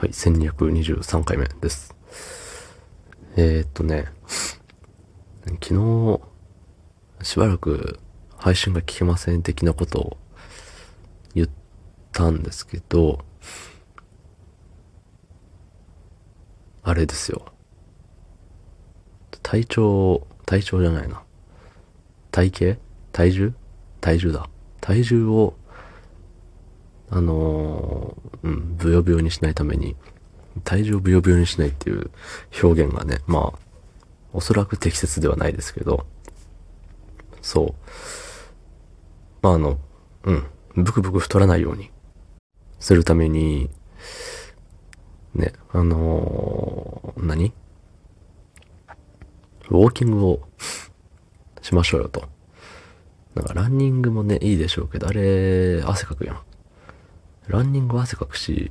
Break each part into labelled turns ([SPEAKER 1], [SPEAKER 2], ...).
[SPEAKER 1] はい、1223回目です。えー、っとね、昨日、しばらく配信が聞けません的なことを言ったんですけど、あれですよ。体調、体調じゃないな。体型？体重？体重だ。体重をあのー、うん、ブヨブヨにしないために、体重をブヨブヨにしないっていう表現がね、まあ、おそらく適切ではないですけど、そう。まあ、あの、うん、ブクブク太らないようにするために、ね、あのー、何？ウォーキングをしましょうよと。なんかランニングもね、いいでしょうけど、あれ、汗かくやん。ランニング汗かくし、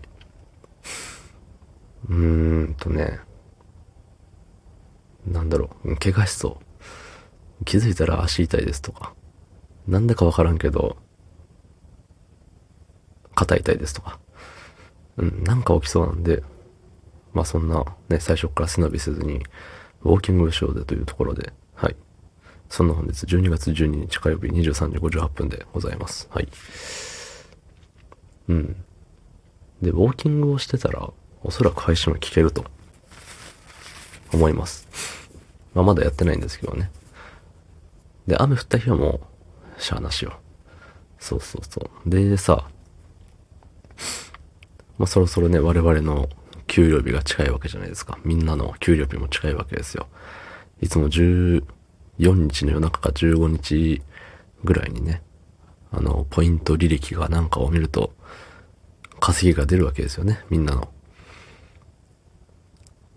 [SPEAKER 1] うーんとね、なんだろう、怪我しそう。気づいたら足痛いですとか、なんでかわからんけど、肩痛いですとか、うん、なんか起きそうなんで、まあそんなね、最初から背伸びせずに、ウォーキングショーでというところで、はい。そんな本日12月12日火曜日23時58分でございます。はい。うん。で、ウォーキングをしてたら、おそらく配信は聞けると思います。まあ、まだやってないんですけどね。で、雨降った日はもう、しゃあなしよ。そうそうそう。でさ、まあ、そろそろね、我々の給料日が近いわけじゃないですか。みんなの給料日も近いわけですよ。いつも14日の夜中か15日ぐらいにね、あの、ポイント履歴がなんかを見ると、稼ぎが出るわけですよね、みんなの。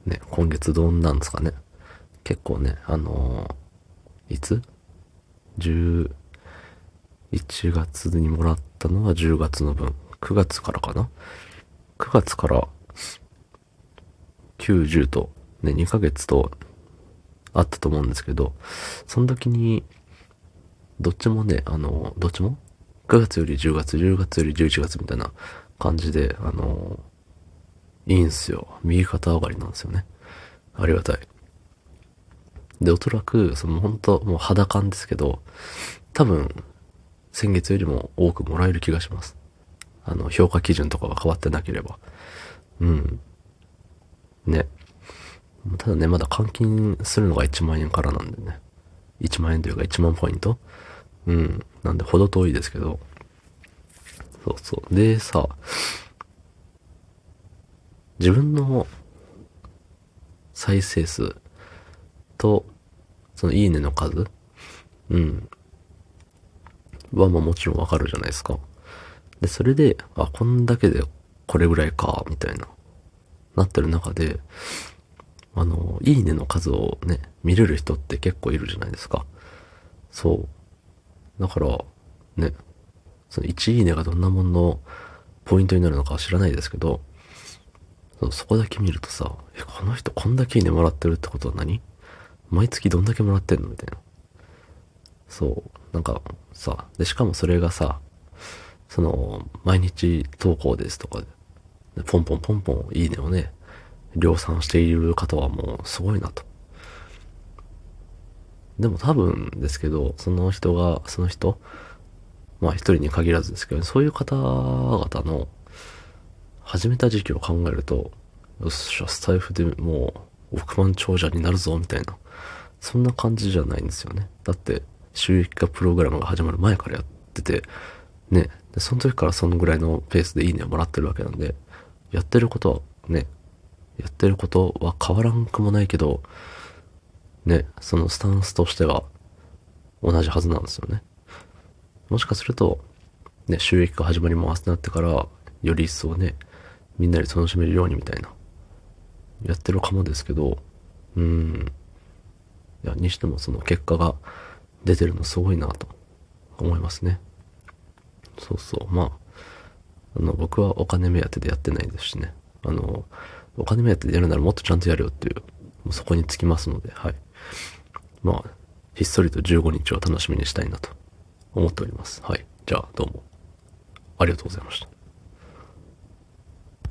[SPEAKER 1] ね、今月どんなんですかね。結構ね、あのー、いつ ?11 月にもらったのは10月の分。9月からかな ?9 月から90と、ね、2ヶ月とあったと思うんですけど、その時に、どっちもね、あの、どっちも ?9 月より10月、10月より11月みたいな感じで、あのいいんすよ。右肩上がりなんですよね。ありがたい。で、おそらく、その本当もう肌感ですけど、多分、先月よりも多くもらえる気がします。あの、評価基準とかが変わってなければ。うん。ね。ただね、まだ換金するのが1万円からなんでね。1万円というか1万ポイントうん。なんで、ほど遠いですけど、そうそう。でさ、自分の再生数と、そのいいねの数うん。はまあもちろんわかるじゃないですか。で、それで、あ、こんだけでこれぐらいか、みたいな、なってる中で、あの、いいねの数をね、見れる人って結構いるじゃないですか。そう。だから、ね、その1いいねがどんなもののポイントになるのかは知らないですけど、そこだけ見るとさ、え、この人こんだけいいねもらってるってことは何？毎月どんだけもらってんの？みたいな。そう。なんかさ、で、しかもそれがさ、その、毎日投稿ですとかで、ポンポンポンポンいいねをね、量産している方はもうすごいなと。でも多分ですけど、その人が、その人、まあ一人に限らずですけど、そういう方々の始めた時期を考えると、よっしゃ、スタイフでもう億万長者になるぞ、みたいな。そんな感じじゃないんですよね。だって、収益化プログラムが始まる前からやってて、ね、でその時からそのぐらいのペースでいいねをもらってるわけなんで、やってることはね、やってることは変わらんくもないけど、ね、そのスタンスとしては同じはずなんですよね。もしかすると、ね、収益が始まりますってなってから、より一層ね、みんなで楽しめるようにみたいな、やってるかもですけど、うん。いや、にしてもその結果が出てるのすごいなと思いますね。そうそう。まあ、あの、僕はお金目当てでやってないですしね。あの、お金目当てでやるならもっとちゃんとやるよっていう、もうそこにつきますので、はい。まあ、ひっそりと15日を楽しみにしたいなと思っております。はい。じゃあ、どうも。ありがとうございました。